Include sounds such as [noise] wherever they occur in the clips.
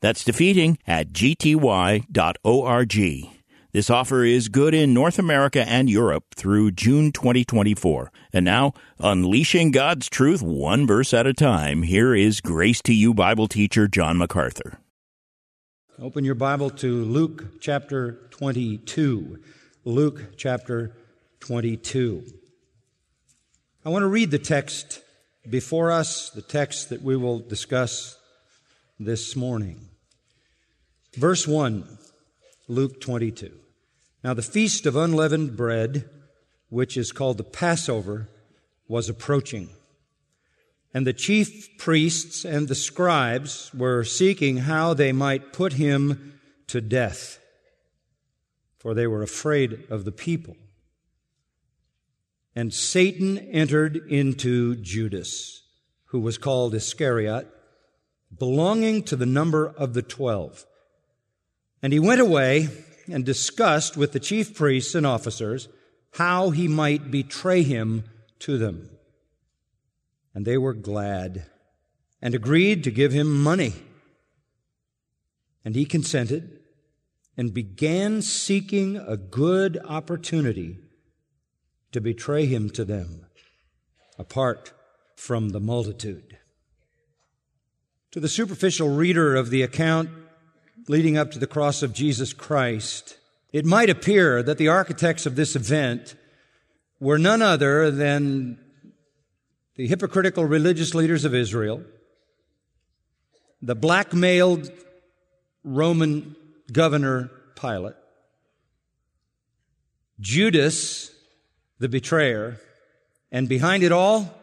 That's defeating at gty.org. This offer is good in North America and Europe through June 2024. And now, unleashing God's truth one verse at a time, here is Grace to You Bible teacher John MacArthur. Open your Bible to Luke chapter 22. Luke chapter 22. I want to read the text before us, the text that we will discuss this morning. Verse 1, Luke 22. Now the feast of unleavened bread, which is called the Passover, was approaching. And the chief priests and the scribes were seeking how they might put him to death, for they were afraid of the people. And Satan entered into Judas, who was called Iscariot, belonging to the number of the twelve. And he went away and discussed with the chief priests and officers how he might betray him to them. And they were glad and agreed to give him money. And he consented and began seeking a good opportunity to betray him to them apart from the multitude. To the superficial reader of the account, leading up to the cross of Jesus Christ, it might appear that the architects of this event were none other than the hypocritical religious leaders of Israel, the blackmailed Roman governor Pilate, Judas, the betrayer, and behind it all,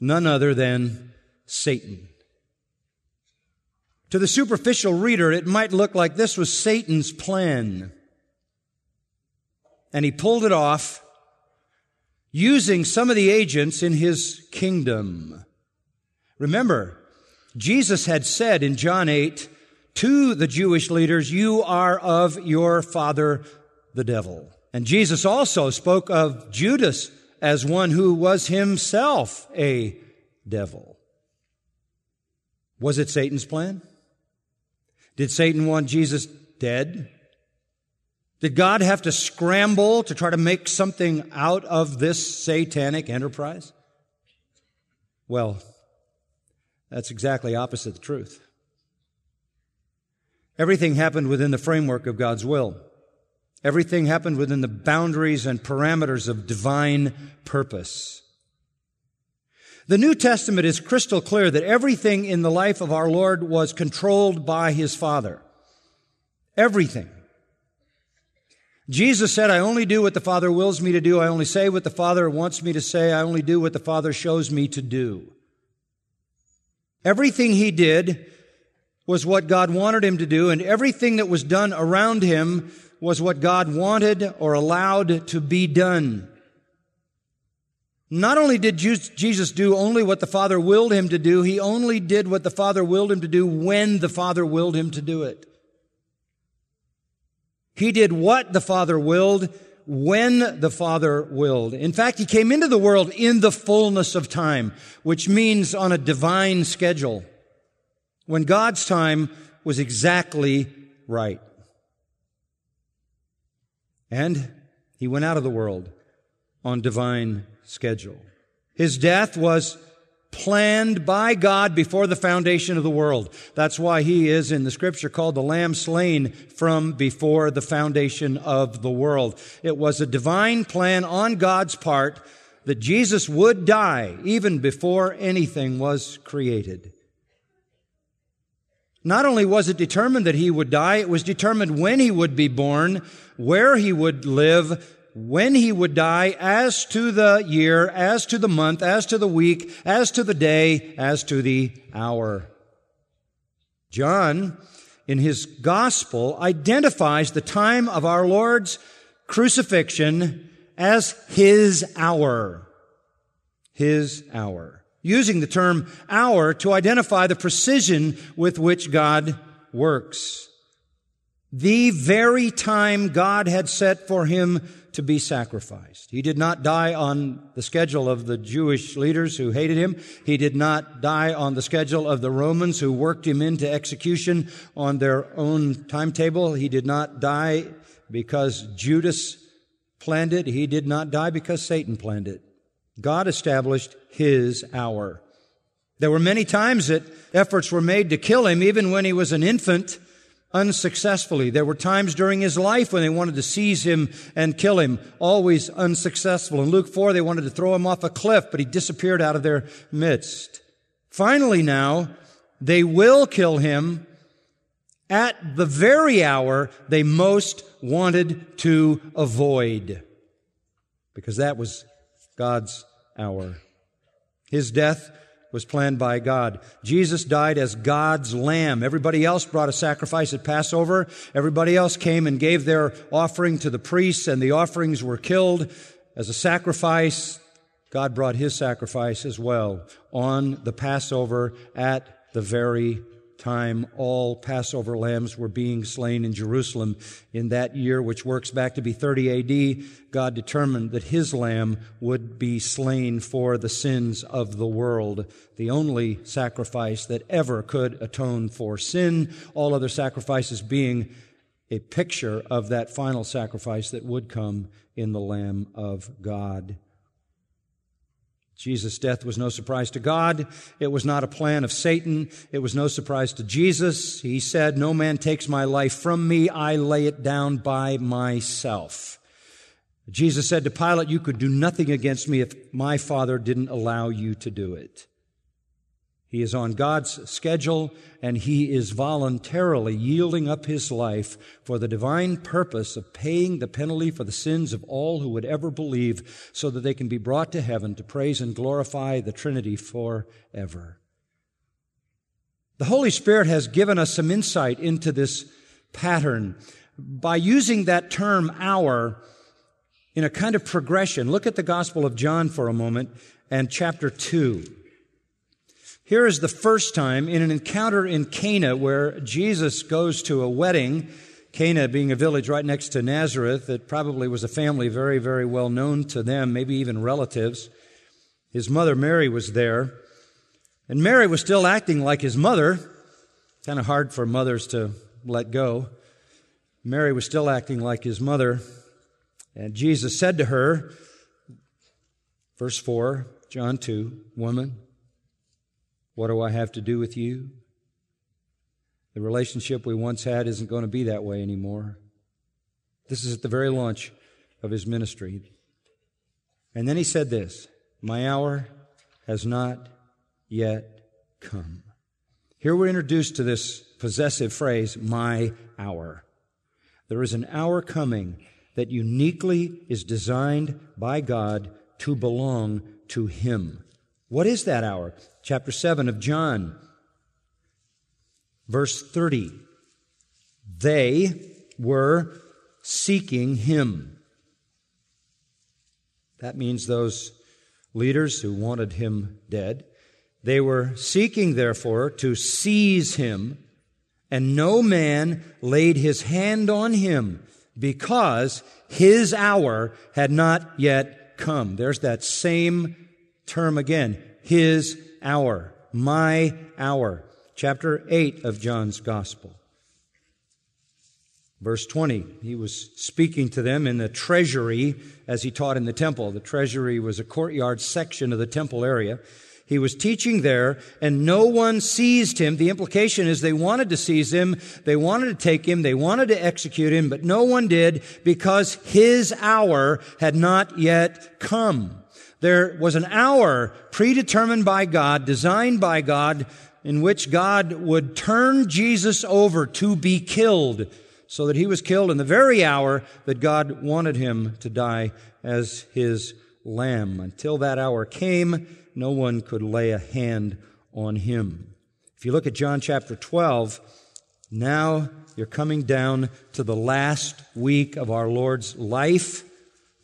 none other than Satan. To the superficial reader, it might look like this was Satan's plan. And he pulled it off using some of the agents in his kingdom. Remember, Jesus had said in John 8 to the Jewish leaders, you are of your father, the devil. And Jesus also spoke of Judas as one who was himself a devil. Was it Satan's plan? Did Satan want Jesus dead? Did God have to scramble to try to make something out of this satanic enterprise? Well, that's exactly opposite the truth. Everything happened within the framework of God's will. Everything happened within the boundaries and parameters of divine purpose. The New Testament is crystal clear that everything in the life of our Lord was controlled by His Father. Everything. Jesus said, I only do what the Father wills me to do. I only say what the Father wants me to say. I only do what the Father shows me to do. Everything He did was what God wanted Him to do, and everything that was done around Him was what God wanted or allowed to be done. Not only did Jesus do only what the Father willed him to do, he only did what the Father willed him to do when the Father willed him to do it. He did what the Father willed when the Father willed. In fact, he came into the world in the fullness of time, which means on a divine schedule, when God's time was exactly right. And he went out of the world on divine schedule. His death was planned by God before the foundation of the world. That's why he is in the scripture called the lamb slain from before the foundation of the world. It was a divine plan on God's part that Jesus would die even before anything was created. Not only was it determined that he would die, it was determined when he would be born, where he would live, when he would die as to the year, as to the month, as to the week, as to the day, as to the hour. John in his gospel identifies the time of our Lord's crucifixion as his hour. His hour. Using the term hour to identify the precision with which God works. The very time God had set for him to be sacrificed. He did not die on the schedule of the Jewish leaders who hated him. He did not die on the schedule of the Romans who worked him into execution on their own timetable. He did not die because Judas planned it. He did not die because Satan planned it. God established his hour. There were many times that efforts were made to kill him, even when he was an infant unsuccessfully. There were times during his life when they wanted to seize him and kill him, always unsuccessful. In Luke 4, they wanted to throw him off a cliff, but he disappeared out of their midst. Finally now, they will kill him at the very hour they most wanted to avoid. Because that was God's hour. His death was planned by God. Jesus died as God's lamb. Everybody else brought a sacrifice at Passover. Everybody else came and gave their offering to the priests and the offerings were killed as a sacrifice. God brought his sacrifice as well on the Passover at the very time all Passover lambs were being slain in Jerusalem in that year, which works back to be 30 AD, God determined that his lamb would be slain for the sins of the world, the only sacrifice that ever could atone for sin, all other sacrifices being a picture of that final sacrifice that would come in the Lamb of God. Jesus' death was no surprise to God. It was not a plan of Satan. It was no surprise to Jesus. He said, No man takes my life from me. I lay it down by myself. Jesus said to Pilate, You could do nothing against me if my Father didn't allow you to do it. He is on God's schedule and he is voluntarily yielding up his life for the divine purpose of paying the penalty for the sins of all who would ever believe so that they can be brought to heaven to praise and glorify the Trinity forever. The Holy Spirit has given us some insight into this pattern by using that term hour in a kind of progression. Look at the Gospel of John for a moment and chapter 2. Here is the first time in an encounter in Cana where Jesus goes to a wedding. Cana being a village right next to Nazareth that probably was a family very, very well known to them, maybe even relatives. His mother Mary was there. And Mary was still acting like his mother. Kind of hard for mothers to let go. Mary was still acting like his mother. And Jesus said to her, verse 4, John 2, Woman, what do I have to do with you? The relationship we once had isn't going to be that way anymore. This is at the very launch of his ministry. And then he said this My hour has not yet come. Here we're introduced to this possessive phrase, my hour. There is an hour coming that uniquely is designed by God to belong to Him. What is that hour? Chapter 7 of John, verse 30. They were seeking him. That means those leaders who wanted him dead. They were seeking, therefore, to seize him, and no man laid his hand on him because his hour had not yet come. There's that same term again. His hour. My hour. Chapter 8 of John's Gospel. Verse 20, he was speaking to them in the treasury as he taught in the temple. The treasury was a courtyard section of the temple area. He was teaching there and no one seized him. The implication is they wanted to seize him. They wanted to take him. They wanted to execute him, but no one did because his hour had not yet come. There was an hour predetermined by God, designed by God, in which God would turn Jesus over to be killed so that he was killed in the very hour that God wanted him to die as his lamb. Until that hour came, no one could lay a hand on him. If you look at John chapter 12, Now you're coming down to the last week of our Lord's life,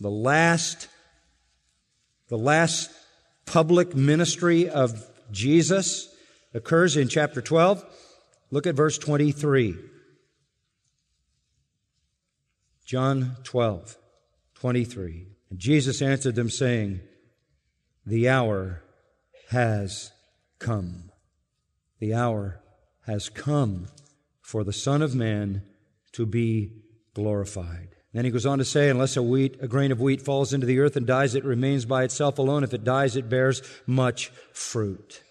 the last, the last public ministry of Jesus occurs in chapter 12. Look at verse 23. John 12, 23. And Jesus answered them, saying, The hour has come. The hour has come for the Son of Man to be glorified. Then he goes on to say, unless a wheat, a grain of wheat falls into the earth and dies, it remains by itself alone. If it dies, it bears much fruit.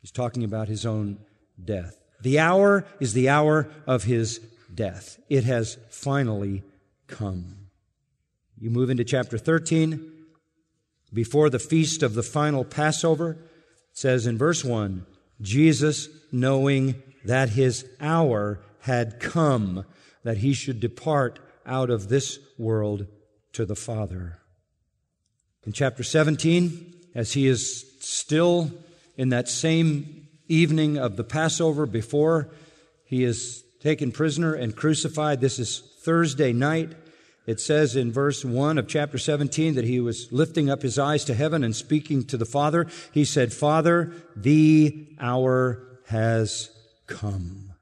He's talking about his own death. The hour is the hour of his death. It has finally come. You move into chapter 13. Before the feast of the final Passover, it says in verse 1 Jesus, knowing that his hour had come, that he should depart out of this world to the Father. In chapter 17, as he is still in that same evening of the Passover before he is taken prisoner and crucified, this is Thursday night. It says in verse 1 of chapter 17 that he was lifting up his eyes to heaven and speaking to the Father. He said, Father, the hour has come.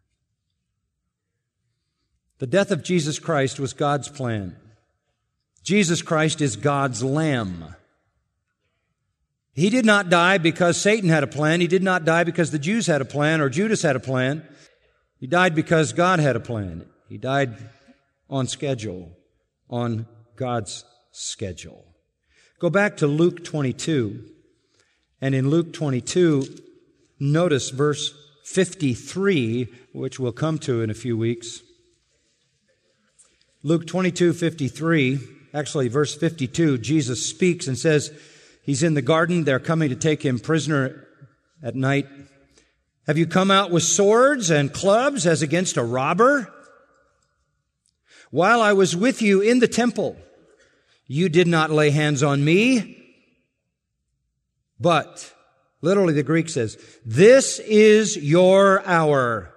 The death of Jesus Christ was God's plan. Jesus Christ is God's Lamb. He did not die because Satan had a plan. He did not die because the Jews had a plan or Judas had a plan. He died because God had a plan. He died on schedule, on God's schedule. Go back to Luke 22. And in Luke 22, notice verse 53, which we'll come to in a few weeks. Luke 22, 53, actually verse 52, Jesus speaks and says, He's in the garden. They're coming to take him prisoner at night. Have you come out with swords and clubs as against a robber? While I was with you in the temple, you did not lay hands on me. But, literally the Greek says, this is your hour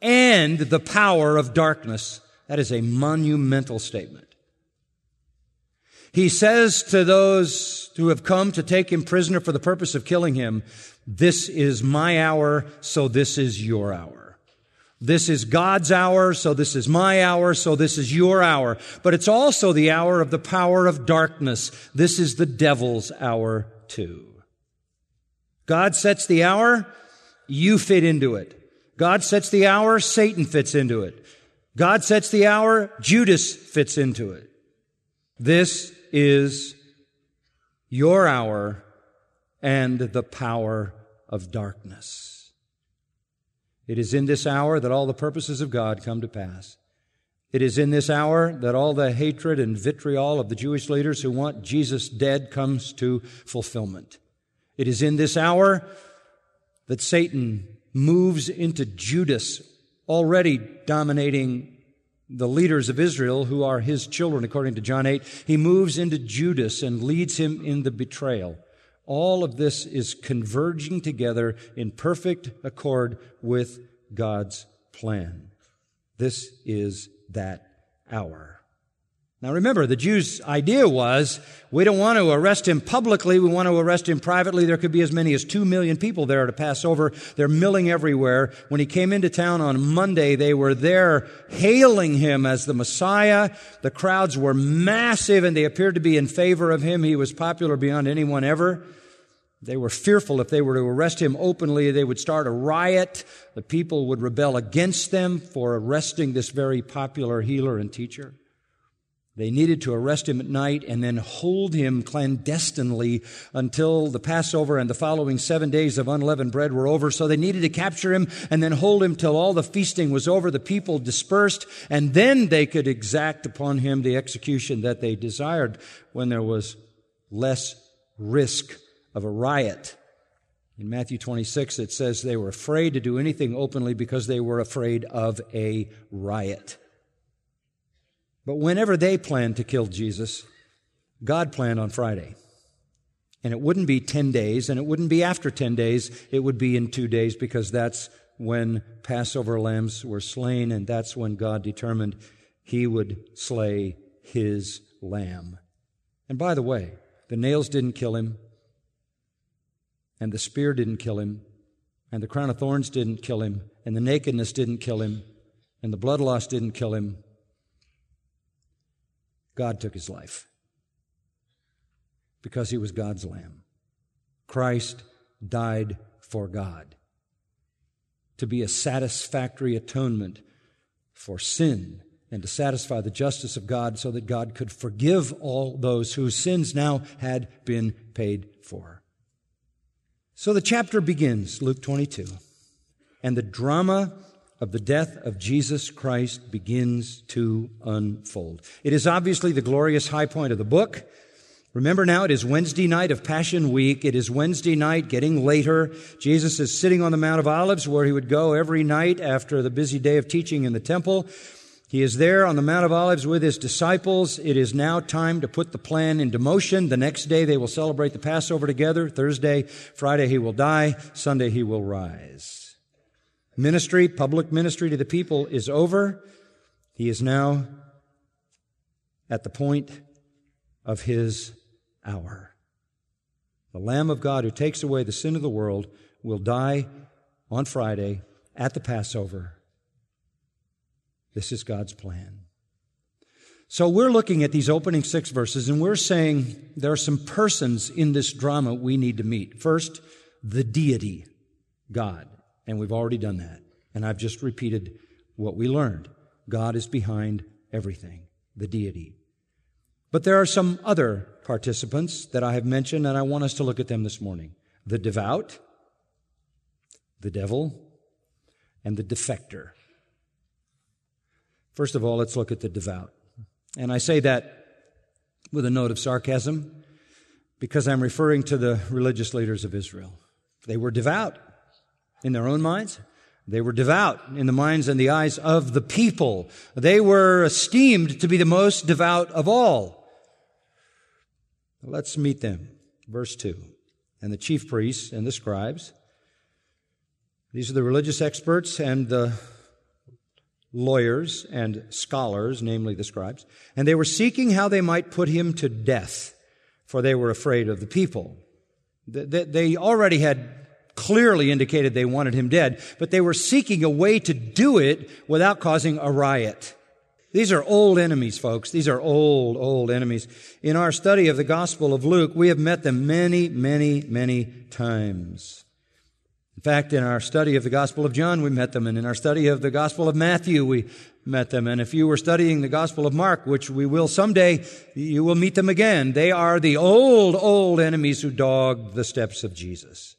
and the power of darkness. That is a monumental statement. He says to those who have come to take him prisoner for the purpose of killing him, this is my hour, so this is your hour. This is God's hour, so this is my hour, so this is your hour. But it's also the hour of the power of darkness. This is the devil's hour too. God sets the hour, you fit into it. God sets the hour, Satan fits into it. God sets the hour, Judas fits into it. This is your hour and the power of darkness. It is in this hour that all the purposes of God come to pass. It is in this hour that all the hatred and vitriol of the Jewish leaders who want Jesus dead comes to fulfillment. It is in this hour that Satan moves into Judas, already dominating the leaders of Israel who are his children, according to John 8. He moves into Judas and leads him in the betrayal. All of this is converging together in perfect accord with God's plan. This is that hour. Now remember, the Jews' idea was, we don't want to arrest him publicly, we want to arrest him privately. There could be as many as two million people there to pass over. They're milling everywhere. When he came into town on Monday, they were there hailing him as the Messiah. The crowds were massive and they appeared to be in favor of him. He was popular beyond anyone ever. They were fearful if they were to arrest him openly, they would start a riot. The people would rebel against them for arresting this very popular healer and teacher. They needed to arrest him at night and then hold him clandestinely until the Passover and the following seven days of unleavened bread were over. So they needed to capture him and then hold him till all the feasting was over, the people dispersed, and then they could exact upon him the execution that they desired when there was less risk of a riot. In Matthew 26, it says they were afraid to do anything openly because they were afraid of a riot. But whenever they planned to kill Jesus, God planned on Friday. And it wouldn't be 10 days, and it wouldn't be after 10 days, it would be in two days because that's when Passover lambs were slain, and that's when God determined he would slay his lamb. And by the way, the nails didn't kill him, and the spear didn't kill him, and the crown of thorns didn't kill him, and the nakedness didn't kill him, and the blood loss didn't kill him. God took his life because he was God's lamb. Christ died for God to be a satisfactory atonement for sin and to satisfy the justice of God so that God could forgive all those whose sins now had been paid for. So the chapter begins, Luke 22, and the drama of the death of Jesus Christ begins to unfold. It is obviously the glorious high point of the book. Remember now, it is Wednesday night of Passion Week. It is Wednesday night, getting later. Jesus is sitting on the Mount of Olives where he would go every night after the busy day of teaching in the temple. He is there on the Mount of Olives with his disciples. It is now time to put the plan into motion. The next day they will celebrate the Passover together. Thursday, Friday he will die. Sunday he will rise. Ministry, public ministry to the people is over. He is now at the point of his hour. The Lamb of God who takes away the sin of the world will die on Friday at the Passover. This is God's plan. So we're looking at these opening six verses and we're saying there are some persons in this drama we need to meet. First, the deity, God. And we've already done that. And I've just repeated what we learned. God is behind everything. The deity. But there are some other participants that I have mentioned, and I want us to look at them this morning. The devout, the devil, and the defector. First of all, let's look at the devout. And I say that with a note of sarcasm because I'm referring to the religious leaders of Israel. They were devout in their own minds. They were devout in the minds and the eyes of the people. They were esteemed to be the most devout of all. Let's meet them. Verse 2. And the chief priests and the scribes. These are the religious experts and the lawyers and scholars, namely the scribes. And they were seeking how they might put him to death, for they were afraid of the people. They already had clearly indicated they wanted him dead, but they were seeking a way to do it without causing a riot. These are old enemies, folks. These are old, old enemies. In our study of the Gospel of Luke, we have met them many, many, many times. In fact, in our study of the Gospel of John, we met them, and in our study of the Gospel of Matthew, we met them. And if you were studying the Gospel of Mark, which we will someday, you will meet them again. They are the old, old enemies who dogged the steps of Jesus.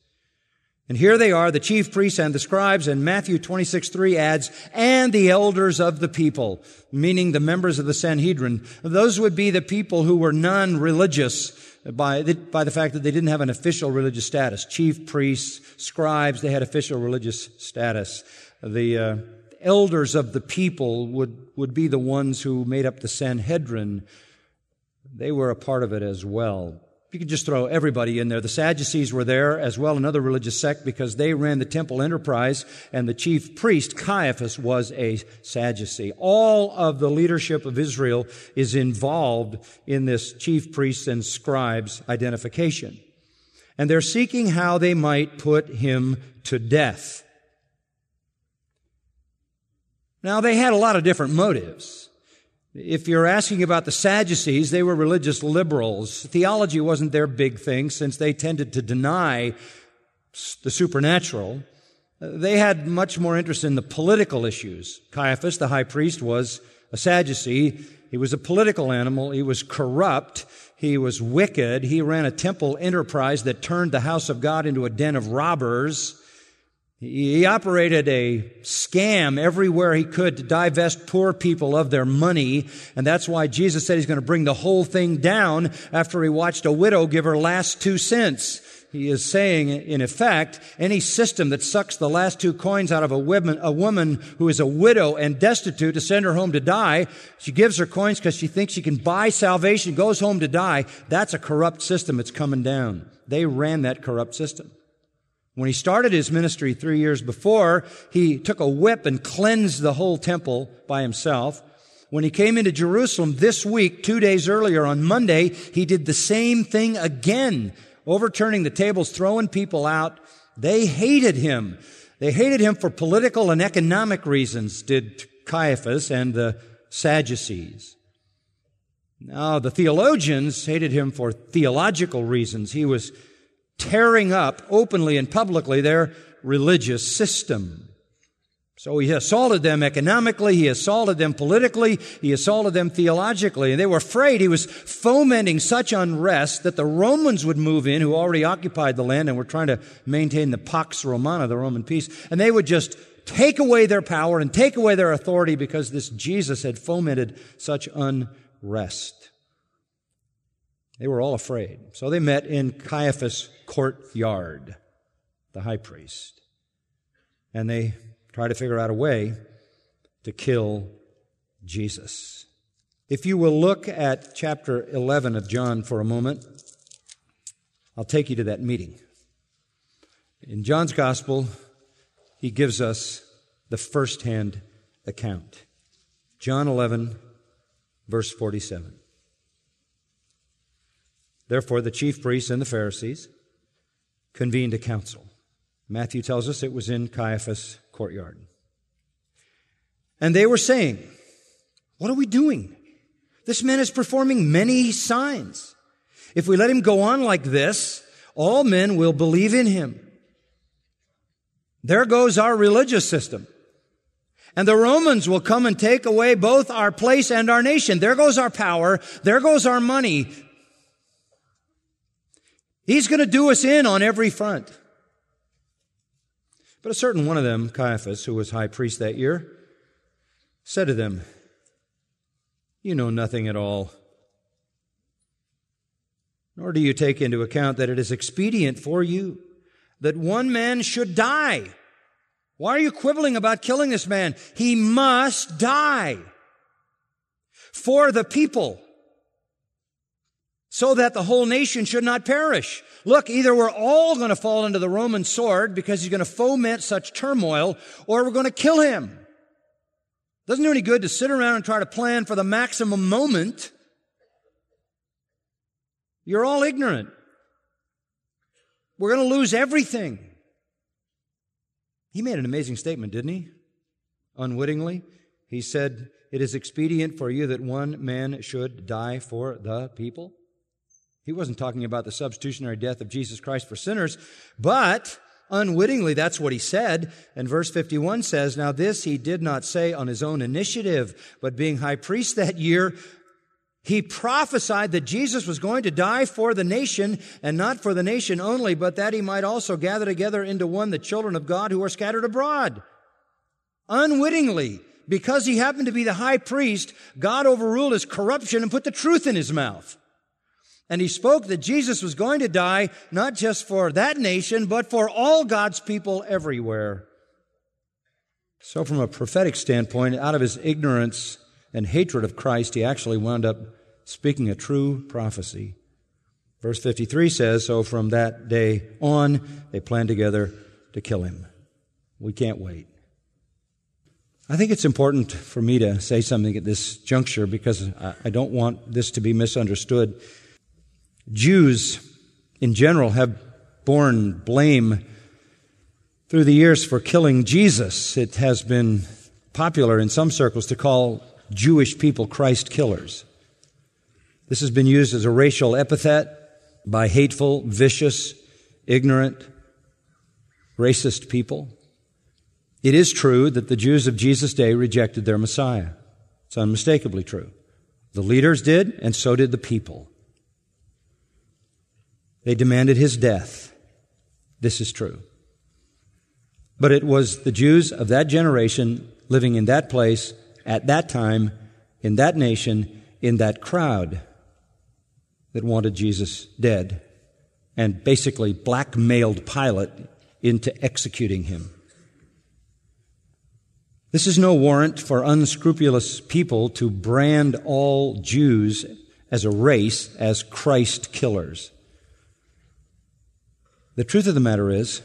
And here they are, the chief priests and the scribes, and Matthew 26, 3 adds, and the elders of the people, meaning the members of the Sanhedrin. Those would be the people who were non-religious by the, by the fact that they didn't have an official religious status. Chief priests, scribes, they had official religious status. The uh, elders of the people would, would be the ones who made up the Sanhedrin. They were a part of it as well. You could just throw everybody in there. The Sadducees were there as well, another religious sect, because they ran the temple enterprise, and the chief priest, Caiaphas, was a Sadducee. All of the leadership of Israel is involved in this chief priests and scribes identification. And they're seeking how they might put him to death. Now, they had a lot of different motives. If you're asking about the Sadducees, they were religious liberals. Theology wasn't their big thing since they tended to deny the supernatural. They had much more interest in the political issues. Caiaphas, the high priest, was a Sadducee. He was a political animal. He was corrupt. He was wicked. He ran a temple enterprise that turned the house of God into a den of robbers. He operated a scam everywhere he could to divest poor people of their money. And that's why Jesus said he's going to bring the whole thing down after he watched a widow give her last two cents. He is saying, in effect, any system that sucks the last two coins out of a woman, a woman who is a widow and destitute to send her home to die, she gives her coins because she thinks she can buy salvation, goes home to die. That's a corrupt system. It's coming down. They ran that corrupt system. When he started his ministry three years before, he took a whip and cleansed the whole temple by himself. When he came into Jerusalem this week, two days earlier on Monday, he did the same thing again, overturning the tables, throwing people out. They hated him. They hated him for political and economic reasons, did Caiaphas and the Sadducees. Now, the theologians hated him for theological reasons. He was tearing up openly and publicly their religious system. So he assaulted them economically, he assaulted them politically, he assaulted them theologically, and they were afraid he was fomenting such unrest that the Romans would move in, who already occupied the land and were trying to maintain the Pax Romana, the Roman peace, and they would just take away their power and take away their authority because this Jesus had fomented such unrest. They were all afraid. So they met in Caiaphas' courtyard, the high priest. And they try to figure out a way to kill Jesus. If you will look at chapter 11 of John for a moment, I'll take you to that meeting. In John's gospel, he gives us the first-hand account. John 11, verse 47. Therefore, the chief priests and the Pharisees convened a council. Matthew tells us it was in Caiaphas' courtyard. And they were saying, What are we doing? This man is performing many signs. If we let him go on like this, all men will believe in him. There goes our religious system. And the Romans will come and take away both our place and our nation. There goes our power. There goes our money. He's going to do us in on every front. But a certain one of them, Caiaphas, who was high priest that year, said to them, You know nothing at all. Nor do you take into account that it is expedient for you that one man should die. Why are you quibbling about killing this man? He must die for the people so that the whole nation should not perish. Look, either we're all going to fall into the Roman sword because he's going to foment such turmoil, or we're going to kill him. Doesn't do any good to sit around and try to plan for the maximum moment. You're all ignorant. We're going to lose everything. He made an amazing statement, didn't he? Unwittingly. He said, It is expedient for you that one man should die for the people. He wasn't talking about the substitutionary death of Jesus Christ for sinners, but unwittingly, that's what he said. And verse 51 says, Now this he did not say on his own initiative, but being high priest that year, he prophesied that Jesus was going to die for the nation, and not for the nation only, but that he might also gather together into one the children of God who are scattered abroad. Unwittingly, because he happened to be the high priest, God overruled his corruption and put the truth in his mouth. And he spoke that Jesus was going to die not just for that nation, but for all God's people everywhere. So, from a prophetic standpoint, out of his ignorance and hatred of Christ, he actually wound up speaking a true prophecy. Verse 53 says, So from that day on, they planned together to kill him. We can't wait. I think it's important for me to say something at this juncture because I don't want this to be misunderstood. Jews in general have borne blame through the years for killing Jesus. It has been popular in some circles to call Jewish people Christ killers. This has been used as a racial epithet by hateful, vicious, ignorant, racist people. It is true that the Jews of Jesus' day rejected their Messiah. It's unmistakably true. The leaders did, and so did the people. They demanded his death. This is true. But it was the Jews of that generation living in that place at that time, in that nation, in that crowd that wanted Jesus dead and basically blackmailed Pilate into executing him. This is no warrant for unscrupulous people to brand all Jews as a race as Christ killers. The truth of the matter is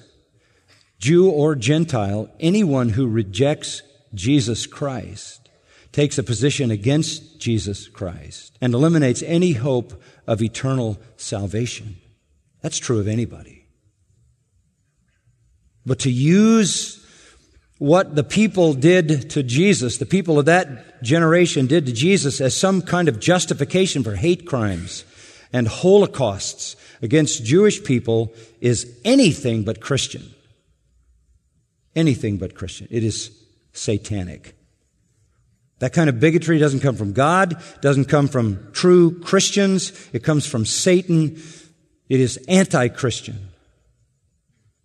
Jew or Gentile, anyone who rejects Jesus Christ takes a position against Jesus Christ and eliminates any hope of eternal salvation. That's true of anybody. But to use what the people did to Jesus, the people of that generation did to Jesus as some kind of justification for hate crimes and holocausts against Jewish people is anything but Christian. Anything but Christian. It is satanic. That kind of bigotry doesn't come from God, doesn't come from true Christians. It comes from Satan. It is anti-Christian.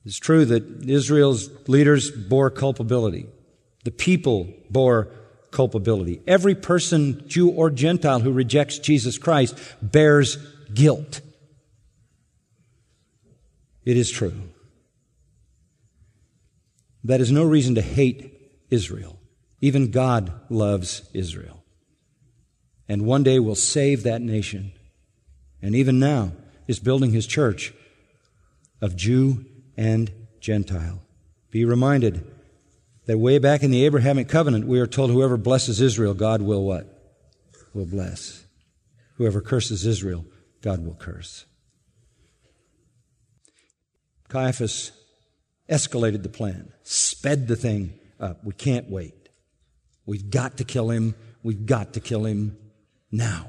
It's true that Israel's leaders bore culpability. The people bore culpability. Every person, Jew or Gentile, who rejects Jesus Christ bears guilt. It is true. That is no reason to hate Israel. Even God loves Israel. And one day will save that nation. And even now is building his church of Jew and Gentile. Be reminded that way back in the Abrahamic covenant, we are told whoever blesses Israel, God will what? Will bless. Whoever curses Israel, God will curse. Caiaphas escalated the plan, sped the thing up. We can't wait. We've got to kill him. We've got to kill him now.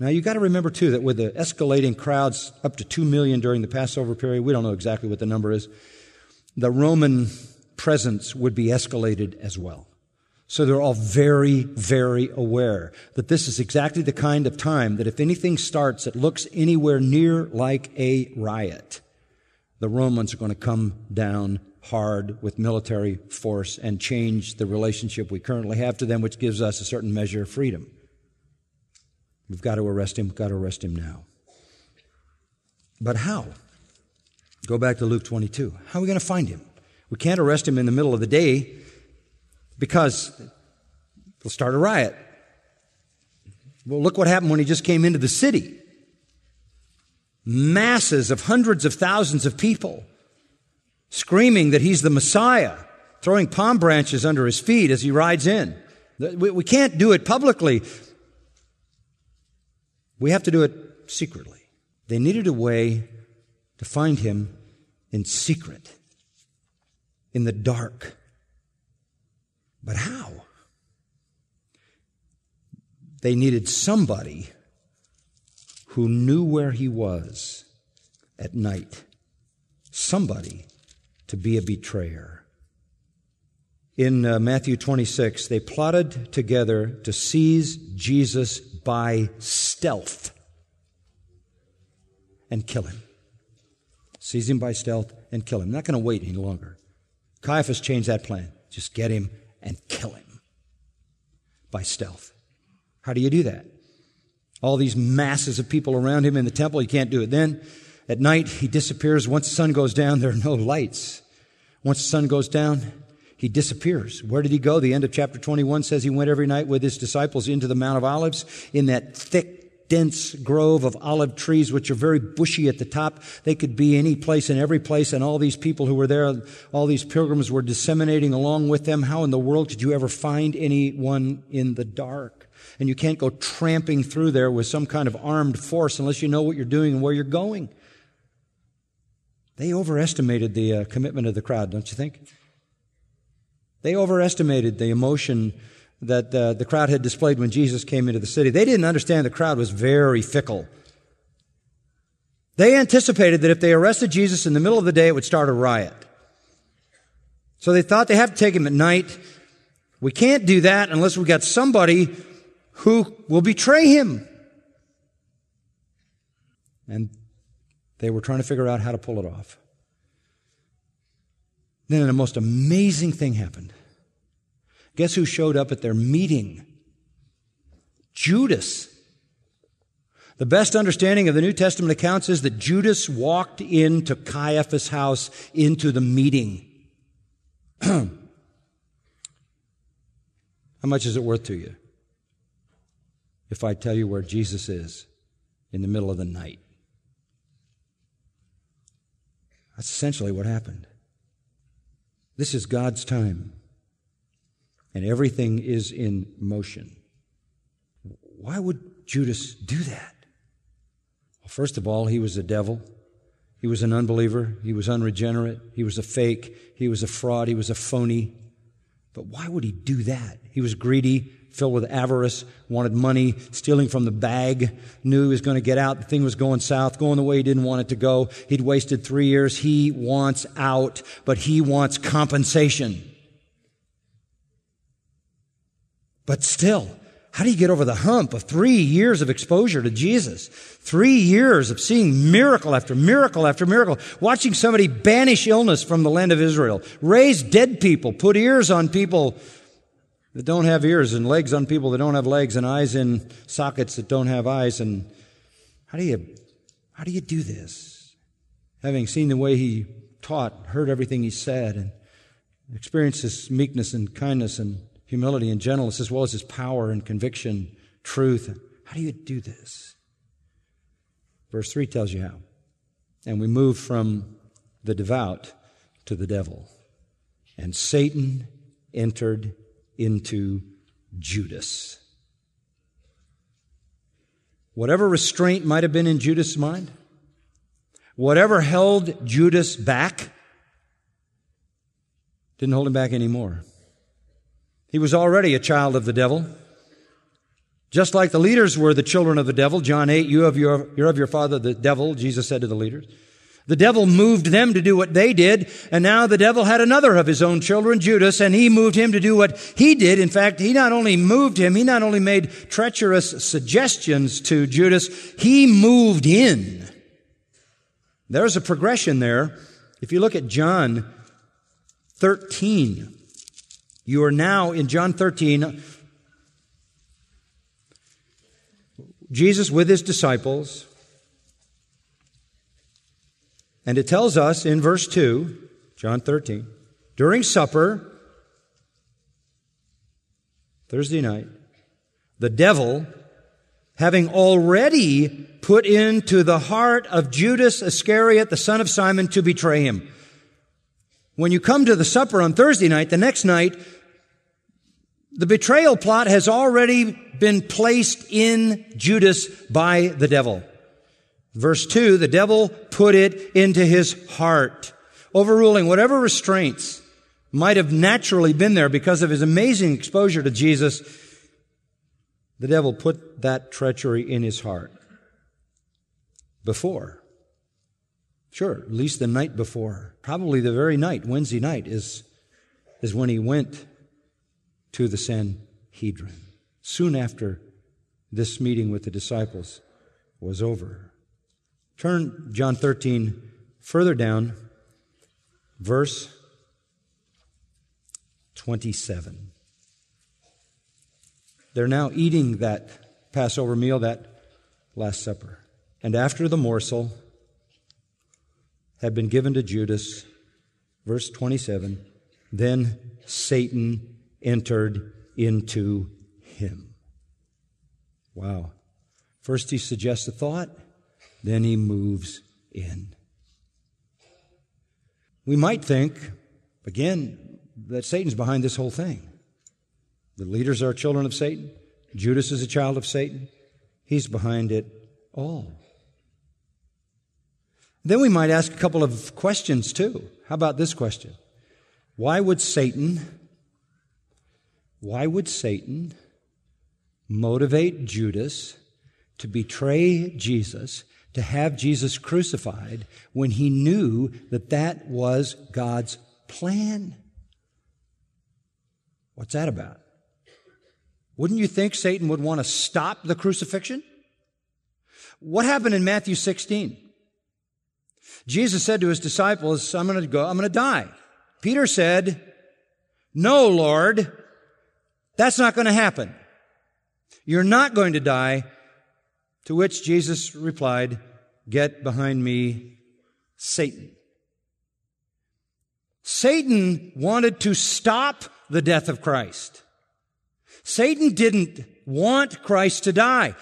Now you've got to remember too that with the escalating crowds up to 2 million during the Passover period, we don't know exactly what the number is, the Roman presence would be escalated as well. So they're all very, very aware that this is exactly the kind of time that if anything starts that looks anywhere near like a riot, the Romans are going to come down hard with military force and change the relationship we currently have to them, which gives us a certain measure of freedom. We've got to arrest him, We've got to arrest him now. But how? Go back to Luke 22. How are we going to find him? We can't arrest him in the middle of the day because he'll start a riot. Well, look what happened when he just came into the city. Masses of hundreds of thousands of people screaming that he's the Messiah, throwing palm branches under his feet as he rides in. We can't do it publicly. We have to do it secretly. They needed a way to find him in secret, in the dark. But how? They needed somebody who knew where he was at night. Somebody to be a betrayer. In uh, Matthew 26, they plotted together to seize Jesus by stealth and kill him. Seize him by stealth and kill him. not going to wait any longer. Caiaphas changed that plan. Just get him and kill him by stealth. How do you do that? All these masses of people around him in the temple, you can't do it then. At night, he disappears. Once the sun goes down, there are no lights. Once the sun goes down, he disappears. Where did he go? The end of chapter 21 says he went every night with his disciples into the Mount of Olives in that thick, dense grove of olive trees, which are very bushy at the top. They could be any place and every place, and all these people who were there, all these pilgrims were disseminating along with them. How in the world could you ever find anyone in the dark? And you can't go tramping through there with some kind of armed force unless you know what you're doing and where you're going. They overestimated the uh, commitment of the crowd, don't you think? They overestimated the emotion that uh, the crowd had displayed when Jesus came into the city. They didn't understand the crowd was very fickle. They anticipated that if they arrested Jesus in the middle of the day, it would start a riot. So they thought they have to take him at night. We can't do that unless we got somebody who will betray him. And they were trying to figure out how to pull it off. Then a most amazing thing happened. Guess who showed up at their meeting? Judas. The best understanding of the New Testament accounts is that Judas walked into Caiaphas' house into the meeting. [clears throat] How much is it worth to you if I tell you where Jesus is in the middle of the night? That's essentially what happened. This is God's time, and everything is in motion. Why would Judas do that? Well, first of all, he was a devil. He was an unbeliever. He was unregenerate. He was a fake. He was a fraud. He was a phony. But why would he do that? He was greedy, filled with avarice, wanted money, stealing from the bag, knew he was going to get out. The thing was going south, going the way he didn't want it to go. He'd wasted three years. He wants out, but he wants compensation. But still, how do you get over the hump of three years of exposure to Jesus? Three years of seeing miracle after miracle after miracle, watching somebody banish illness from the land of Israel, raise dead people, put ears on people that don't have ears, and legs on people that don't have legs, and eyes in sockets that don't have eyes. And how do you, how do you do this? Having seen the way he taught, heard everything he said, and experienced his meekness and kindness and humility and gentleness, as well as his power and conviction, truth. How do you do this? Verse 3 tells you how. And we move from the devout to the devil. And Satan entered into Judas. Whatever restraint might have been in Judas' mind, whatever held Judas back, didn't hold him back anymore. He was already a child of the devil. Just like the leaders were the children of the devil. John 8, you have your, you're of your father the devil, Jesus said to the leaders. The devil moved them to do what they did, and now the devil had another of his own children, Judas, and he moved him to do what he did. In fact, he not only moved him, he not only made treacherous suggestions to Judas, he moved in. There's a progression there. If you look at John 13, you are now in John 13. Jesus with his disciples. And it tells us in verse 2, John 13, during supper, Thursday night, the devil, having already put into the heart of Judas Iscariot, the son of Simon, to betray him. When you come to the supper on Thursday night, the next night, the betrayal plot has already been placed in Judas by the devil. Verse 2, the devil put it into his heart, overruling whatever restraints might have naturally been there because of his amazing exposure to Jesus. The devil put that treachery in his heart before. Sure, at least the night before. Probably the very night, Wednesday night, is, is when he went to the Sanhedrin. Soon after this meeting with the disciples was over. Turn John 13 further down, verse 27. They're now eating that Passover meal, that Last Supper. And after the morsel, had been given to Judas. Verse 27 Then Satan entered into him. Wow. First he suggests a thought, then he moves in. We might think, again, that Satan's behind this whole thing. The leaders are children of Satan. Judas is a child of Satan. He's behind it all. Then we might ask a couple of questions too. How about this question? Why would Satan, why would Satan motivate Judas to betray Jesus, to have Jesus crucified when he knew that that was God's plan? What's that about? Wouldn't you think Satan would want to stop the crucifixion? What happened in Matthew 16? Jesus said to his disciples, I'm going to go, I'm going to die. Peter said, No, Lord, that's not going to happen. You're not going to die. To which Jesus replied, Get behind me, Satan. Satan wanted to stop the death of Christ. Satan didn't want Christ to die.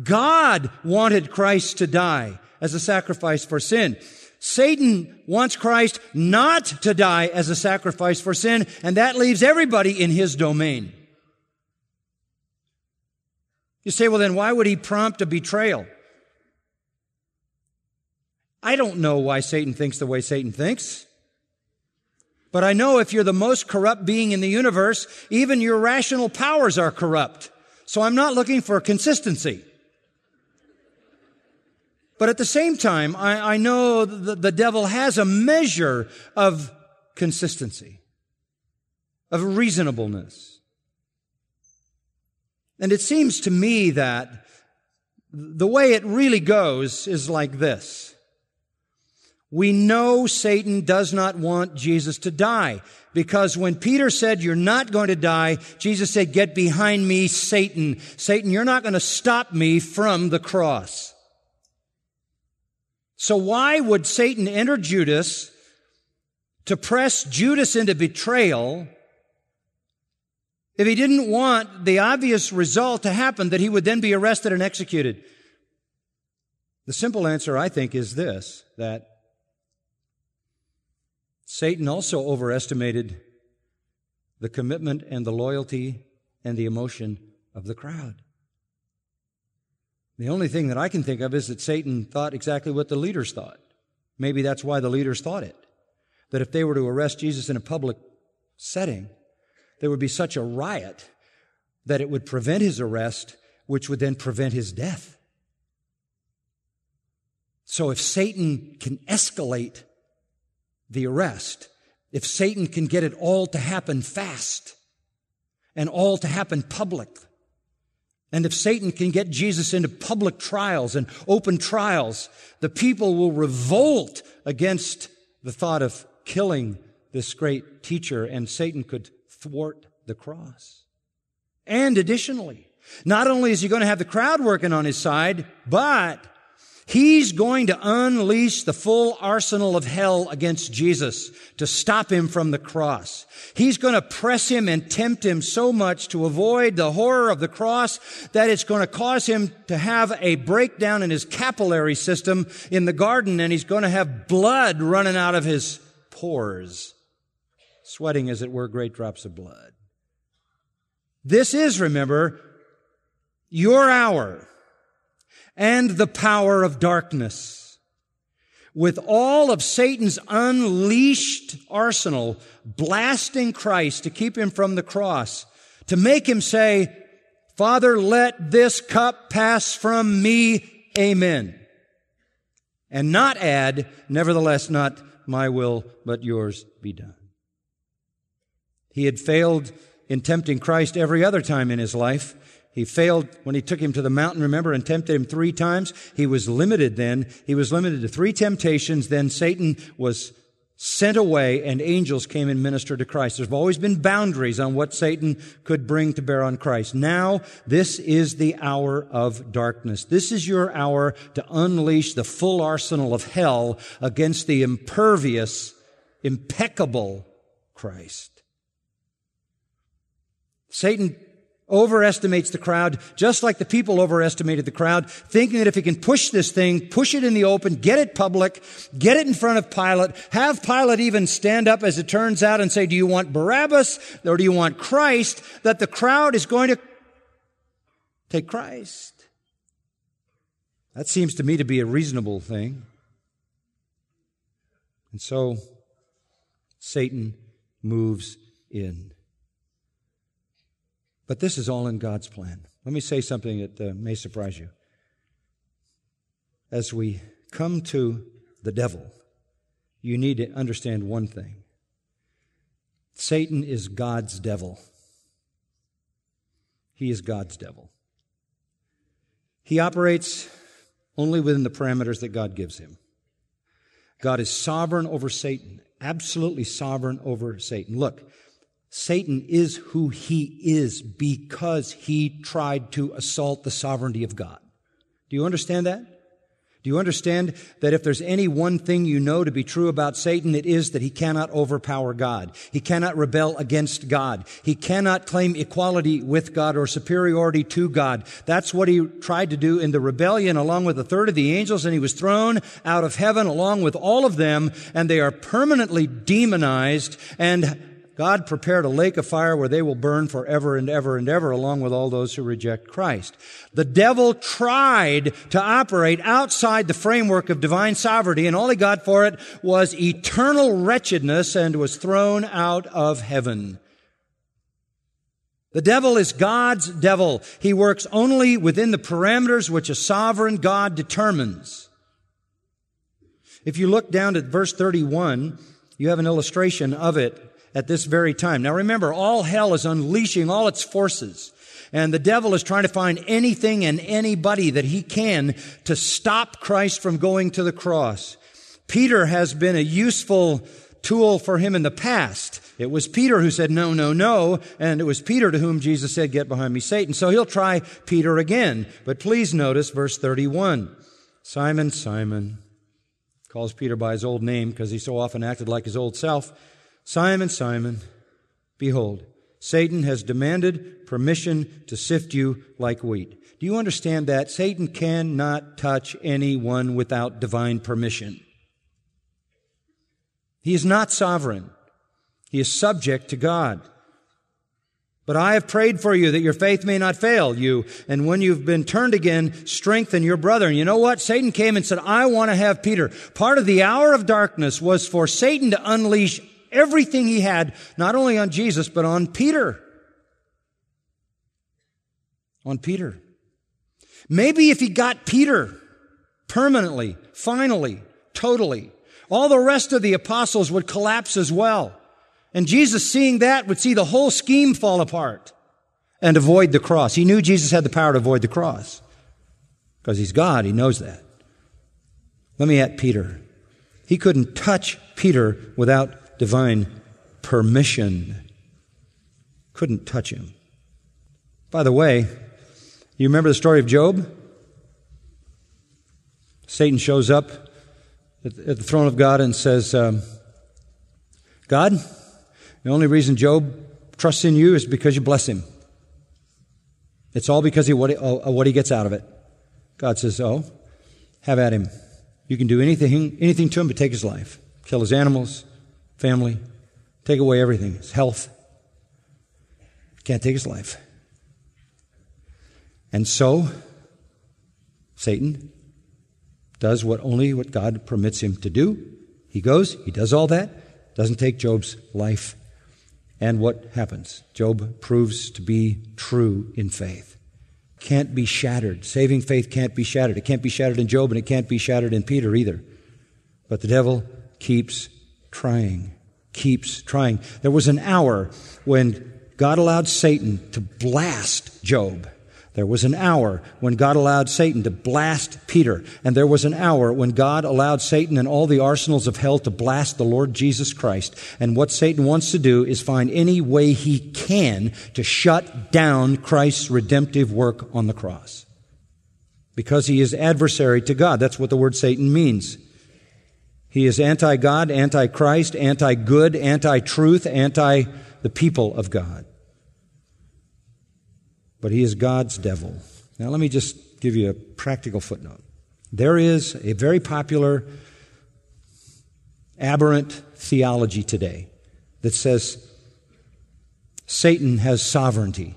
God wanted Christ to die as a sacrifice for sin. Satan wants Christ not to die as a sacrifice for sin, and that leaves everybody in his domain. You say, well, then why would he prompt a betrayal? I don't know why Satan thinks the way Satan thinks. But I know if you're the most corrupt being in the universe, even your rational powers are corrupt. So I'm not looking for consistency. But at the same time, I, I know that the devil has a measure of consistency, of reasonableness. And it seems to me that the way it really goes is like this. We know Satan does not want Jesus to die because when Peter said, you're not going to die, Jesus said, get behind me, Satan. Satan, you're not going to stop me from the cross. So why would Satan enter Judas to press Judas into betrayal if he didn't want the obvious result to happen that he would then be arrested and executed? The simple answer, I think, is this, that Satan also overestimated the commitment and the loyalty and the emotion of the crowd. The only thing that I can think of is that Satan thought exactly what the leaders thought. Maybe that's why the leaders thought it. That if they were to arrest Jesus in a public setting, there would be such a riot that it would prevent his arrest, which would then prevent his death. So if Satan can escalate the arrest, if Satan can get it all to happen fast and all to happen public, and if Satan can get Jesus into public trials and open trials, the people will revolt against the thought of killing this great teacher, and Satan could thwart the cross. And additionally, not only is he going to have the crowd working on his side, but He's going to unleash the full arsenal of hell against Jesus to stop him from the cross. He's going to press him and tempt him so much to avoid the horror of the cross that it's going to cause him to have a breakdown in his capillary system in the garden and he's going to have blood running out of his pores, sweating as it were great drops of blood. This is, remember, your hour and the power of darkness. With all of Satan's unleashed arsenal blasting Christ to keep him from the cross, to make him say, Father, let this cup pass from me. Amen. And not add, nevertheless, not my will, but yours be done. He had failed in tempting Christ every other time in his life. He failed when he took him to the mountain, remember, and tempted him three times. He was limited then. He was limited to three temptations. Then Satan was sent away and angels came and ministered to Christ. There's always been boundaries on what Satan could bring to bear on Christ. Now, this is the hour of darkness. This is your hour to unleash the full arsenal of hell against the impervious, impeccable Christ. Satan overestimates the crowd, just like the people overestimated the crowd, thinking that if he can push this thing, push it in the open, get it public, get it in front of Pilate, have Pilate even stand up as it turns out and say, do you want Barabbas or do you want Christ? That the crowd is going to take Christ. That seems to me to be a reasonable thing. And so Satan moves in. But this is all in God's plan. Let me say something that uh, may surprise you. As we come to the devil, you need to understand one thing Satan is God's devil. He is God's devil. He operates only within the parameters that God gives him. God is sovereign over Satan, absolutely sovereign over Satan. Look, Satan is who he is because he tried to assault the sovereignty of God. Do you understand that? Do you understand that if there's any one thing you know to be true about Satan, it is that he cannot overpower God. He cannot rebel against God. He cannot claim equality with God or superiority to God. That's what he tried to do in the rebellion along with a third of the angels, and he was thrown out of heaven along with all of them, and they are permanently demonized and God prepared a lake of fire where they will burn forever and ever and ever along with all those who reject Christ. The devil tried to operate outside the framework of divine sovereignty and all he got for it was eternal wretchedness and was thrown out of heaven. The devil is God's devil. He works only within the parameters which a sovereign God determines. If you look down at verse 31, you have an illustration of it at this very time. Now remember, all hell is unleashing all its forces. And the devil is trying to find anything and anybody that he can to stop Christ from going to the cross. Peter has been a useful tool for him in the past. It was Peter who said, no, no, no. And it was Peter to whom Jesus said, get behind me, Satan. So he'll try Peter again. But please notice verse 31. Simon, Simon calls Peter by his old name because he so often acted like his old self. Simon, Simon, behold, Satan has demanded permission to sift you like wheat. Do you understand that? Satan cannot touch anyone without divine permission. He is not sovereign. He is subject to God. But I have prayed for you that your faith may not fail you. And when you've been turned again, strengthen your brother. And you know what? Satan came and said, I want to have Peter. Part of the hour of darkness was for Satan to unleash everything he had, not only on Jesus, but on Peter. On Peter. Maybe if he got Peter permanently, finally, totally, all the rest of the apostles would collapse as well. And Jesus, seeing that, would see the whole scheme fall apart and avoid the cross. He knew Jesus had the power to avoid the cross because he's God. He knows that. Let me at Peter. He couldn't touch Peter without divine permission. Couldn't touch him. By the way, you remember the story of Job? Satan shows up at the throne of God and says, um, God, the only reason Job trusts in you is because you bless him. It's all because of what, of what he gets out of it. God says, Oh, have at him. You can do anything, anything to him but take his life. Kill his animals, family, take away everything, his health. Can't take his life. And so, Satan does what only what God permits him to do. He goes, he does all that, doesn't take Job's life. And what happens? Job proves to be true in faith. Can't be shattered. Saving faith can't be shattered. It can't be shattered in Job and it can't be shattered in Peter either. But the devil keeps trying, keeps trying. There was an hour when God allowed Satan to blast Job. There was an hour when God allowed Satan to blast Peter. And there was an hour when God allowed Satan and all the arsenals of hell to blast the Lord Jesus Christ. And what Satan wants to do is find any way he can to shut down Christ's redemptive work on the cross. Because he is adversary to God. That's what the word Satan means. He is anti God, anti Christ, anti good, anti truth, anti the people of God. But he is God's devil. Now, let me just give you a practical footnote. There is a very popular aberrant theology today that says Satan has sovereignty,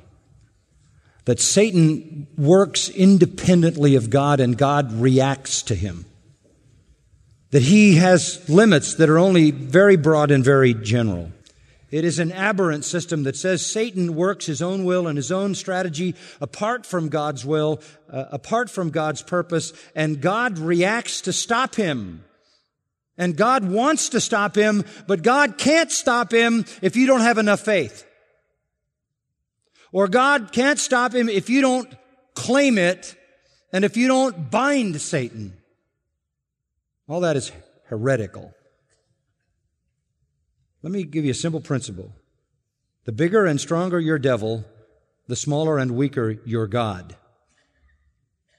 that Satan works independently of God and God reacts to him that he has limits that are only very broad and very general. It is an aberrant system that says Satan works his own will and his own strategy apart from God's will, uh, apart from God's purpose, and God reacts to stop him. And God wants to stop him, but God can't stop him if you don't have enough faith. Or God can't stop him if you don't claim it and if you don't bind Satan. All that is heretical. Let me give you a simple principle. The bigger and stronger your devil, the smaller and weaker your God.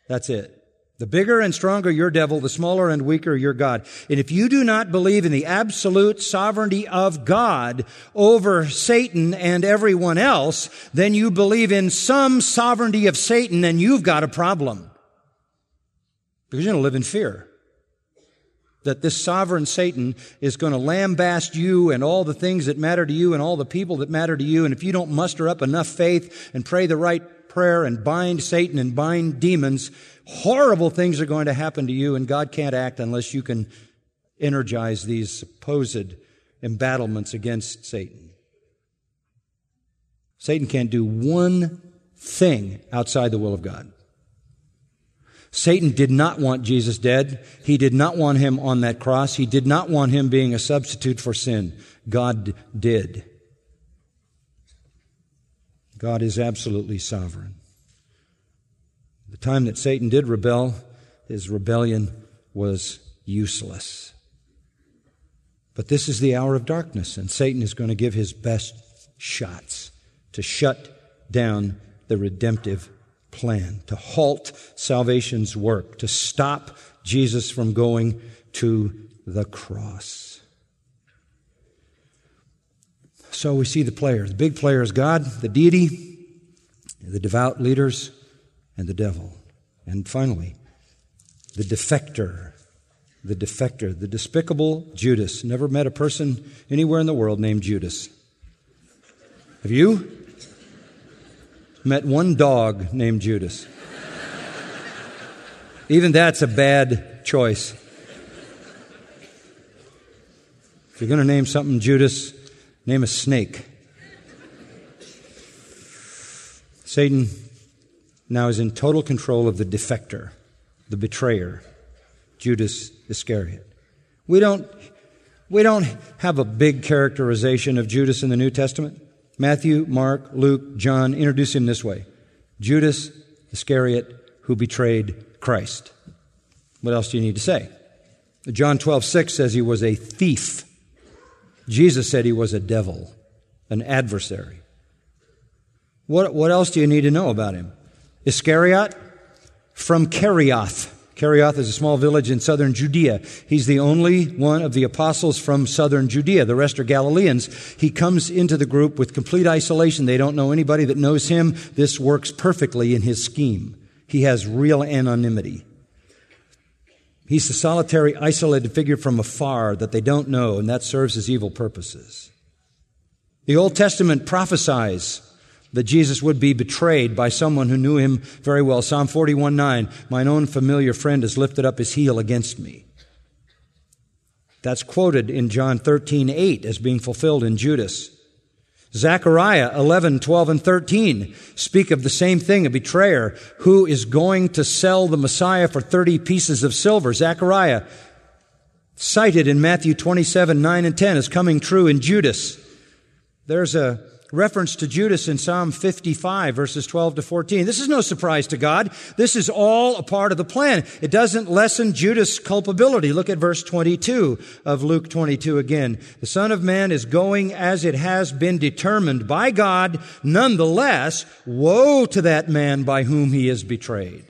That's it. The bigger and stronger your devil, the smaller and weaker your God. And if you do not believe in the absolute sovereignty of God over Satan and everyone else, then you believe in some sovereignty of Satan and you've got a problem. Because you're going to live in fear. That this sovereign Satan is going to lambaste you and all the things that matter to you and all the people that matter to you. And if you don't muster up enough faith and pray the right prayer and bind Satan and bind demons, horrible things are going to happen to you, and God can't act unless you can energize these supposed embattlements against Satan. Satan can't do one thing outside the will of God. Satan did not want Jesus dead. He did not want him on that cross. He did not want him being a substitute for sin. God did. God is absolutely sovereign. The time that Satan did rebel, his rebellion was useless. But this is the hour of darkness, and Satan is going to give his best shots to shut down the redemptive plan, to halt salvation's work, to stop Jesus from going to the cross. So we see the players. The big player is God, the deity, the devout leaders, and the devil. And finally, the defector. The defector, the despicable Judas. Never met a person anywhere in the world named Judas. Have you? Met one dog named Judas. Even that's a bad choice. If you're going to name something Judas, Name a snake. Satan now is in total control of the defector, the betrayer, Judas Iscariot. We don't, we don't have a big characterization of Judas in the New Testament. Matthew, Mark, Luke, John introduce him this way Judas Iscariot, who betrayed Christ. What else do you need to say? John 12, 6 says he was a thief. Jesus said he was a devil, an adversary. What, what else do you need to know about him? Iscariot from Kerioth. Kerioth is a small village in southern Judea. He's the only one of the apostles from southern Judea. The rest are Galileans. He comes into the group with complete isolation. They don't know anybody that knows him. This works perfectly in his scheme. He has real anonymity. He's the solitary, isolated figure from afar that they don't know, and that serves his evil purposes. The Old Testament prophesies that Jesus would be betrayed by someone who knew him very well. Psalm 41 9, mine own familiar friend has lifted up his heel against me. That's quoted in John 13 8 as being fulfilled in Judas. Zechariah 11, 12, and 13 speak of the same thing, a betrayer who is going to sell the Messiah for 30 pieces of silver. Zechariah, cited in Matthew 27, 9, and 10, is coming true in Judas. There's a reference to Judas in Psalm 55, verses 12 to 14. This is no surprise to God. This is all a part of the plan. It doesn't lessen Judas' culpability. Look at verse 22 of Luke 22 again. The Son of Man is going as it has been determined by God. Nonetheless, woe to that man by whom he is betrayed.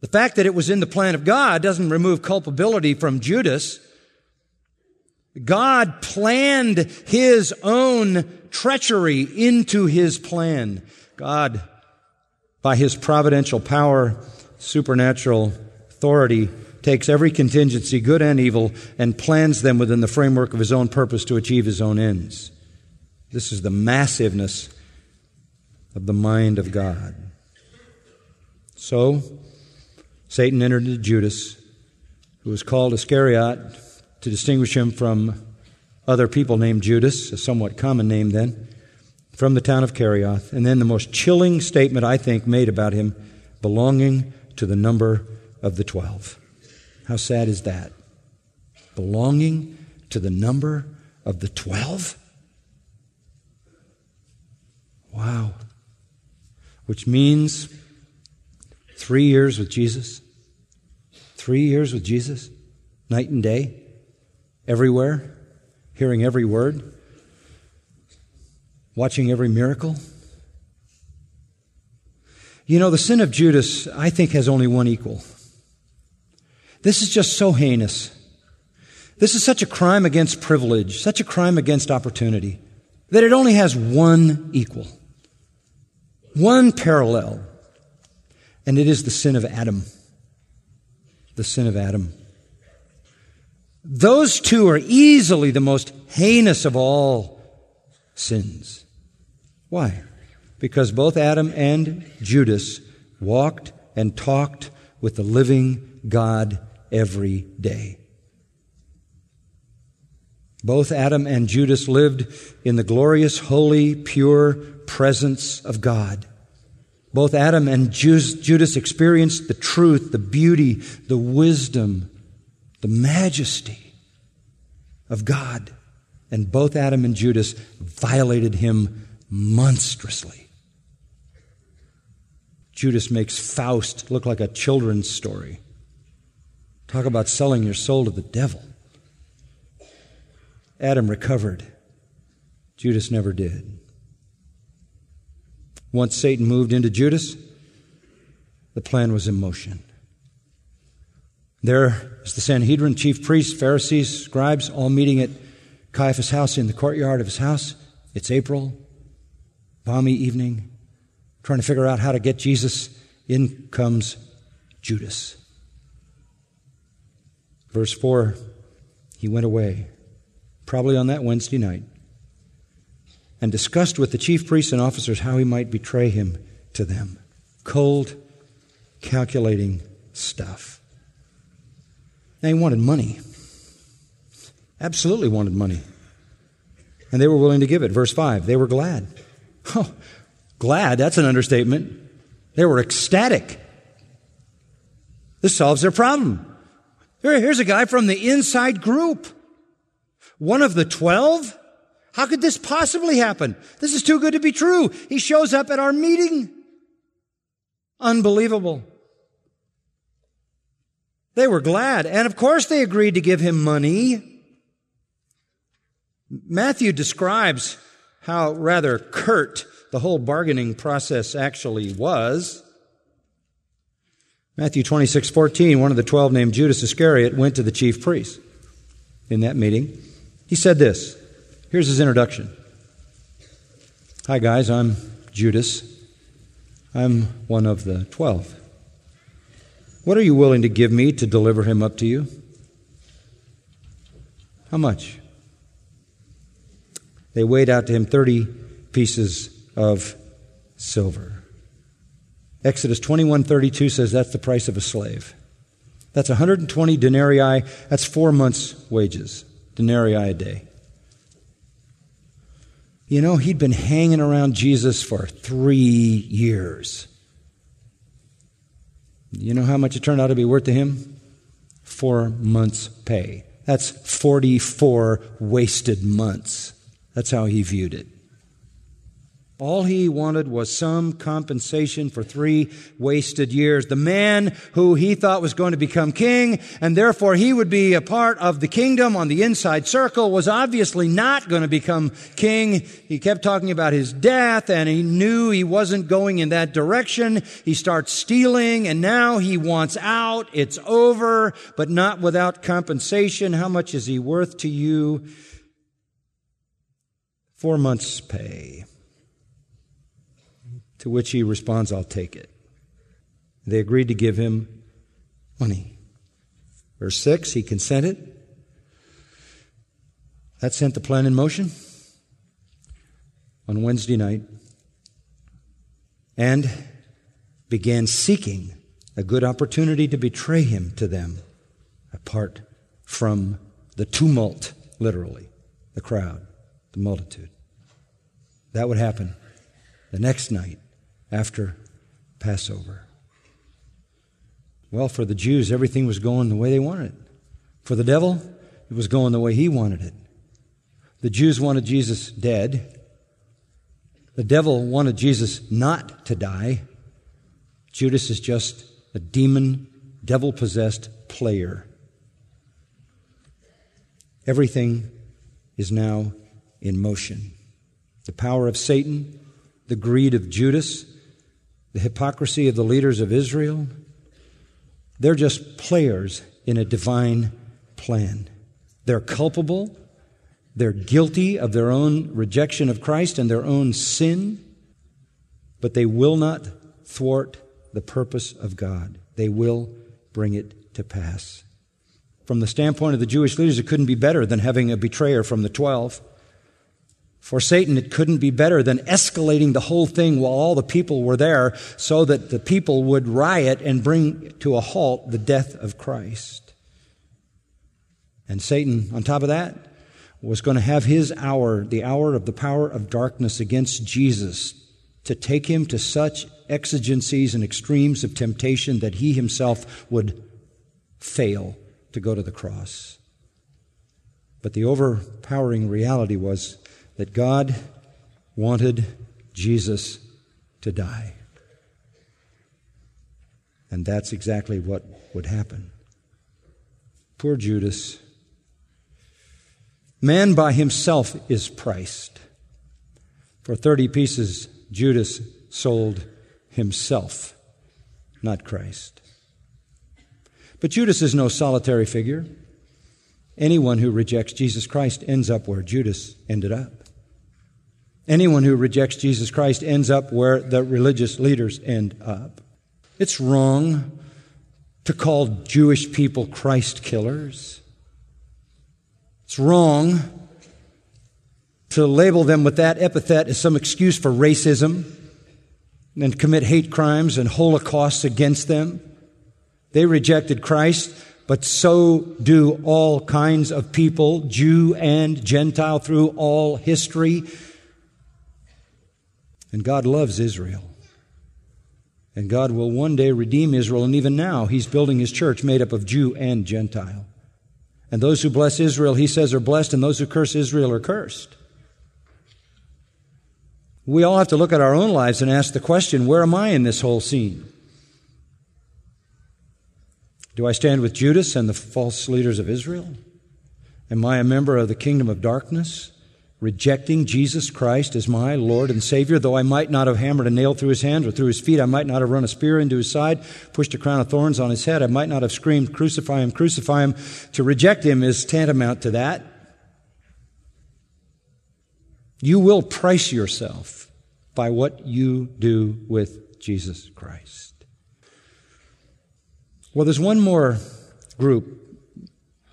The fact that it was in the plan of God doesn't remove culpability from Judas. God planned his own treachery into his plan. God, by his providential power, supernatural authority, takes every contingency, good and evil, and plans them within the framework of his own purpose to achieve his own ends. This is the massiveness of the mind of God. So, Satan entered into Judas, who was called Iscariot to distinguish him from other people named Judas, a somewhat common name then, from the town of Kerioth. And then the most chilling statement, I think, made about him belonging to the number of the twelve. How sad is that? Belonging to the number of the twelve? Wow. Which means three years with Jesus. Three years with Jesus, night and day everywhere, hearing every word, watching every miracle. You know, the sin of Judas, I think, has only one equal. This is just so heinous. This is such a crime against privilege, such a crime against opportunity, that it only has one equal, one parallel, and it is the sin of Adam. The sin of Adam. Those two are easily the most heinous of all sins. Why? Because both Adam and Judas walked and talked with the living God every day. Both Adam and Judas lived in the glorious, holy, pure presence of God. Both Adam and Judas experienced the truth, the beauty, the wisdom, the majesty of God. And both Adam and Judas violated him monstrously. Judas makes Faust look like a children's story. Talk about selling your soul to the devil. Adam recovered. Judas never did. Once Satan moved into Judas, the plan was in motion. There the Sanhedrin, chief priests, Pharisees, scribes, all meeting at Caiaphas' house in the courtyard of his house. It's April, balmy evening, trying to figure out how to get Jesus. In comes Judas. Verse 4 He went away probably on that Wednesday night, and discussed with the chief priests and officers how he might betray him to them. Cold, calculating stuff. He wanted money. Absolutely wanted money. And they were willing to give it. Verse 5 they were glad. Oh, glad, that's an understatement. They were ecstatic. This solves their problem. Here's a guy from the inside group. One of the twelve? How could this possibly happen? This is too good to be true. He shows up at our meeting. Unbelievable. They were glad. And of course they agreed to give him money. Matthew describes how rather curt the whole bargaining process actually was. Matthew 26, 14, one of the twelve named Judas Iscariot went to the chief priests in that meeting he said this. Here's his introduction. Hi, guys, I'm Judas. I'm one of the twelve. What are you willing to give me to deliver him up to you? How much? They weighed out to him 30 pieces of silver. Exodus 21:32 says that's the price of a slave. That's 120 denarii, that's 4 months wages denarii a day. You know, he'd been hanging around Jesus for three years. You know how much it turned out to be worth to him? Four months' pay. That's 44 wasted months. That's how he viewed it. All he wanted was some compensation for three wasted years. The man who he thought was going to become king and therefore he would be a part of the kingdom on the inside circle was obviously not going to become king. He kept talking about his death and he knew he wasn't going in that direction. He starts stealing and now he wants out. It's over, but not without compensation. How much is he worth to you? Four months' pay. To which he responds, I'll take it. They agreed to give him money. Verse 6, he consented. That sent the plan in motion on Wednesday night and began seeking a good opportunity to betray him to them apart from the tumult, literally, the crowd, the multitude. That would happen the next night after Passover. Well, for the Jews, everything was going the way they wanted it. For the devil, it was going the way he wanted it. The Jews wanted Jesus dead. The devil wanted Jesus not to die. Judas is just a demon, devil possessed player. Everything is now in motion. The power of Satan, the greed of Judas, the hypocrisy of the leaders of Israel. They're just players in a divine plan. They're culpable. They're guilty of their own rejection of Christ and their own sin, but they will not thwart the purpose of God. They will bring it to pass. From the standpoint of the Jewish leaders, it couldn't be better than having a betrayer from the twelve. For Satan, it couldn't be better than escalating the whole thing while all the people were there so that the people would riot and bring to a halt the death of Christ. And Satan, on top of that, was going to have his hour, the hour of the power of darkness against Jesus, to take him to such exigencies and extremes of temptation that he himself would fail to go to the cross. But the overpowering reality was that God wanted Jesus to die. And that's exactly what would happen. Poor Judas. Man by himself is priced. For 30 pieces, Judas sold himself, not Christ. But Judas is no solitary figure. Anyone who rejects Jesus Christ ends up where Judas ended up. Anyone who rejects Jesus Christ ends up where the religious leaders end up. It's wrong to call Jewish people Christ killers. It's wrong to label them with that epithet as some excuse for racism and commit hate crimes and holocausts against them. They rejected Christ, but so do all kinds of people, Jew and Gentile, through all history. And God loves Israel. And God will one day redeem Israel. And even now, He's building His church made up of Jew and Gentile. And those who bless Israel, He says, are blessed, and those who curse Israel are cursed. We all have to look at our own lives and ask the question where am I in this whole scene? Do I stand with Judas and the false leaders of Israel? Am I a member of the kingdom of darkness? Rejecting Jesus Christ as my Lord and Savior, though I might not have hammered a nail through his hands or through his feet, I might not have run a spear into his side, pushed a crown of thorns on his head, I might not have screamed, Crucify him, crucify him. To reject him is tantamount to that. You will price yourself by what you do with Jesus Christ. Well, there's one more group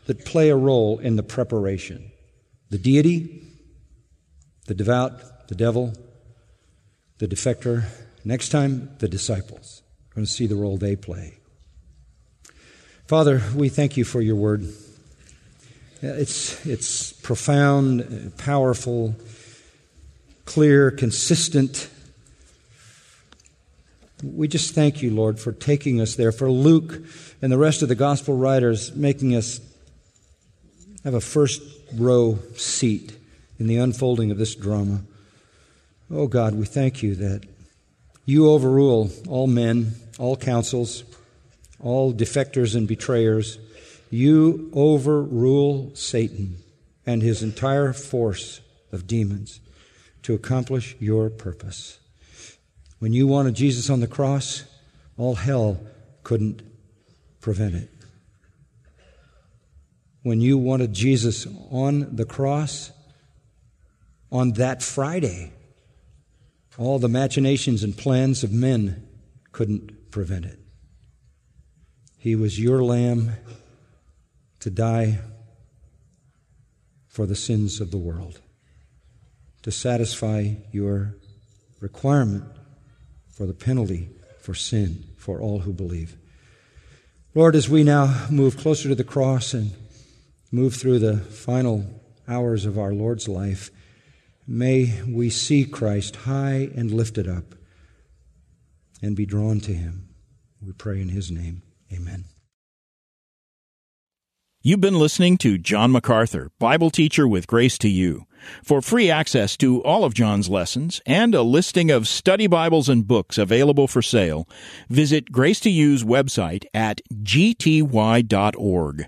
that play a role in the preparation the deity the devout, the devil, the defector. Next time, the disciples. We're going to see the role they play. Father, we thank you for your word. It's, it's profound, powerful, clear, consistent. We just thank you, Lord, for taking us there, for Luke and the rest of the gospel writers making us have a first row seat in the unfolding of this drama. Oh God, we thank you that you overrule all men, all councils, all defectors and betrayers. You overrule Satan and his entire force of demons to accomplish your purpose. When you wanted Jesus on the cross, all hell couldn't prevent it. When you wanted Jesus on the cross, on that Friday. All the machinations and plans of men couldn't prevent it. He was your lamb to die for the sins of the world, to satisfy your requirement for the penalty for sin for all who believe. Lord, as we now move closer to the cross and move through the final hours of our Lord's life, May we see Christ high and lifted up and be drawn to him. We pray in his name. Amen. You've been listening to John MacArthur, Bible teacher with Grace to You. For free access to all of John's lessons and a listing of study Bibles and books available for sale, visit Grace to You's website at gty.org.